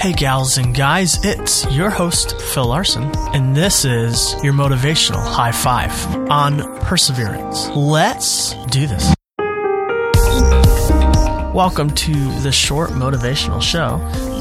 Hey, gals and guys, it's your host, Phil Larson, and this is your motivational high five on perseverance. Let's do this. Welcome to the short motivational show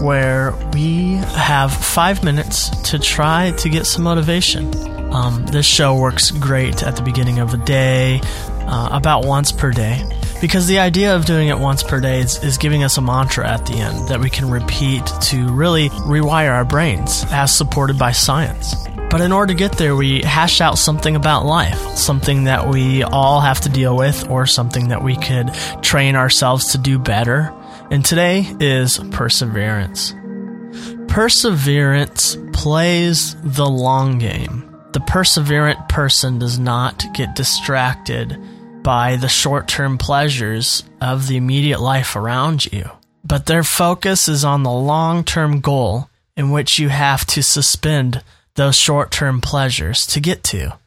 where we have five minutes to try to get some motivation. Um, this show works great at the beginning of a day, uh, about once per day. Because the idea of doing it once per day is, is, giving us a mantra at the end that we can repeat to really rewire our brains, as supported by science. But in order to get there, we hash out something about life, something that we all have to deal with, or something that we could train ourselves to do better. And today is perseverance. Perseverance plays the long game. The perseverant person does not get distracted by the short term pleasures of the immediate life around you. But their focus is on the long term goal in which you have to suspend those short term pleasures to get to.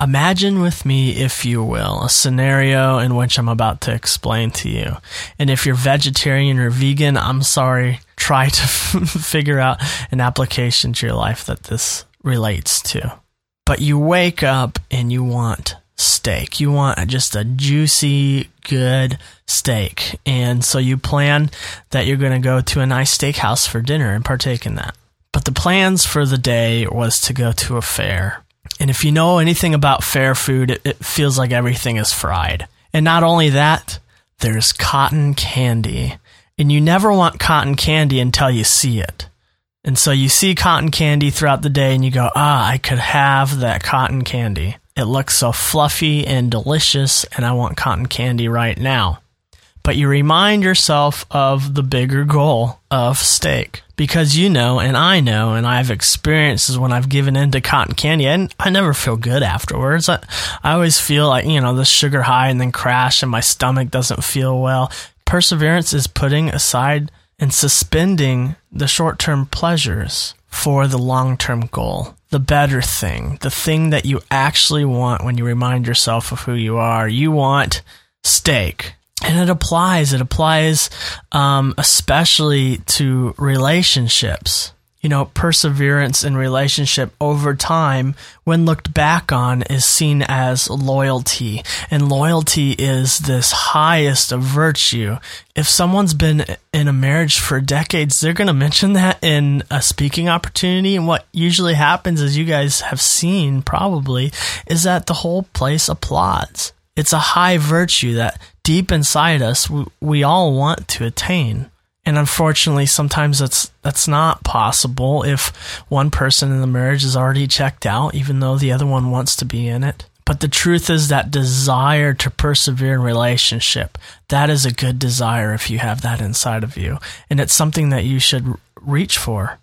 Imagine with me, if you will, a scenario in which I'm about to explain to you. And if you're vegetarian or vegan, I'm sorry, try to figure out an application to your life that this relates to. But you wake up and you want steak. You want just a juicy, good steak. And so you plan that you're going to go to a nice steakhouse for dinner and partake in that. But the plans for the day was to go to a fair. And if you know anything about fair food, it, it feels like everything is fried. And not only that, there's cotton candy. And you never want cotton candy until you see it. And so you see cotton candy throughout the day and you go, ah, I could have that cotton candy. It looks so fluffy and delicious, and I want cotton candy right now. But you remind yourself of the bigger goal of steak because you know, and I know, and I have experiences when I've given in to cotton candy, and I never feel good afterwards. I, I always feel like, you know, the sugar high and then crash, and my stomach doesn't feel well. Perseverance is putting aside and suspending the short term pleasures for the long term goal the better thing, the thing that you actually want when you remind yourself of who you are. You want steak. And it applies. It applies um, especially to relationships you know, perseverance in relationship over time, when looked back on, is seen as loyalty. And loyalty is this highest of virtue. If someone's been in a marriage for decades, they're going to mention that in a speaking opportunity. And what usually happens, as you guys have seen probably, is that the whole place applauds. It's a high virtue that deep inside us, we, we all want to attain. And unfortunately, sometimes that's that's not possible if one person in the marriage is already checked out, even though the other one wants to be in it. But the truth is that desire to persevere in relationship, that is a good desire if you have that inside of you. And it's something that you should reach for.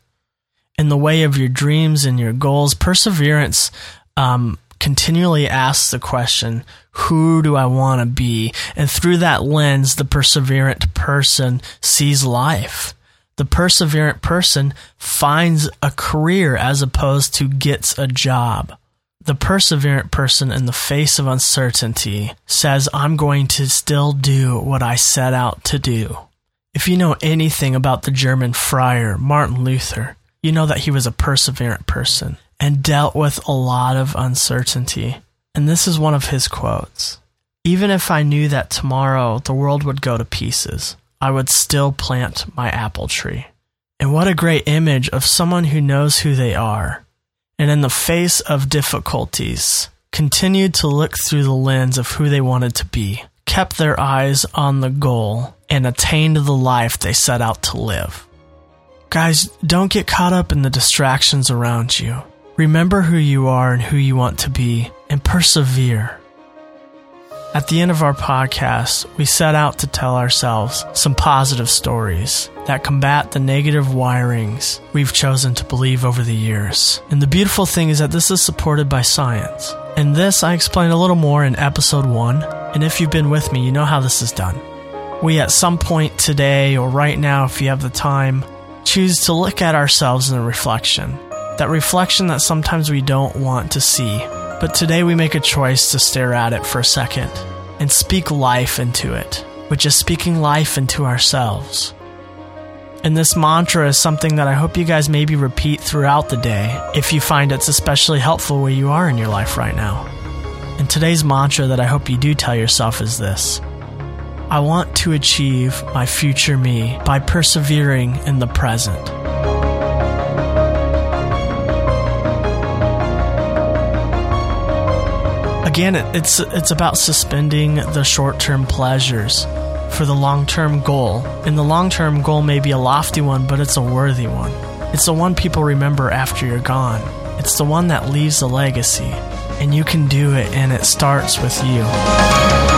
In the way of your dreams and your goals, perseverance um, continually asks the question, who do I want to be? And through that lens, the perseverant person sees life. The perseverant person finds a career as opposed to gets a job. The perseverant person in the face of uncertainty says, I'm going to still do what I set out to do. If you know anything about the German friar, Martin Luther, you know that he was a perseverant person and dealt with a lot of uncertainty. And this is one of his quotes Even if I knew that tomorrow the world would go to pieces, I would still plant my apple tree. And what a great image of someone who knows who they are, and in the face of difficulties, continued to look through the lens of who they wanted to be, kept their eyes on the goal, and attained the life they set out to live. Guys, don't get caught up in the distractions around you. Remember who you are and who you want to be, and persevere. At the end of our podcast, we set out to tell ourselves some positive stories that combat the negative wirings we've chosen to believe over the years. And the beautiful thing is that this is supported by science. And this I explain a little more in episode 1. And if you've been with me, you know how this is done. We, at some point today or right now, if you have the time, choose to look at ourselves in the reflection that reflection that sometimes we don't want to see. But today we make a choice to stare at it for a second and speak life into it, which is speaking life into ourselves. And this mantra is something that I hope you guys maybe repeat throughout the day if you find it's especially helpful where you are in your life right now. And today's mantra that I hope you do tell yourself is this I want to achieve my future me by persevering in the present. Again, it's it's about suspending the short-term pleasures for the long term goal. And the long term goal may be a lofty one, but it's a worthy one. It's the one people remember after you're gone. It's the one that leaves a legacy. And you can do it, and it starts with you.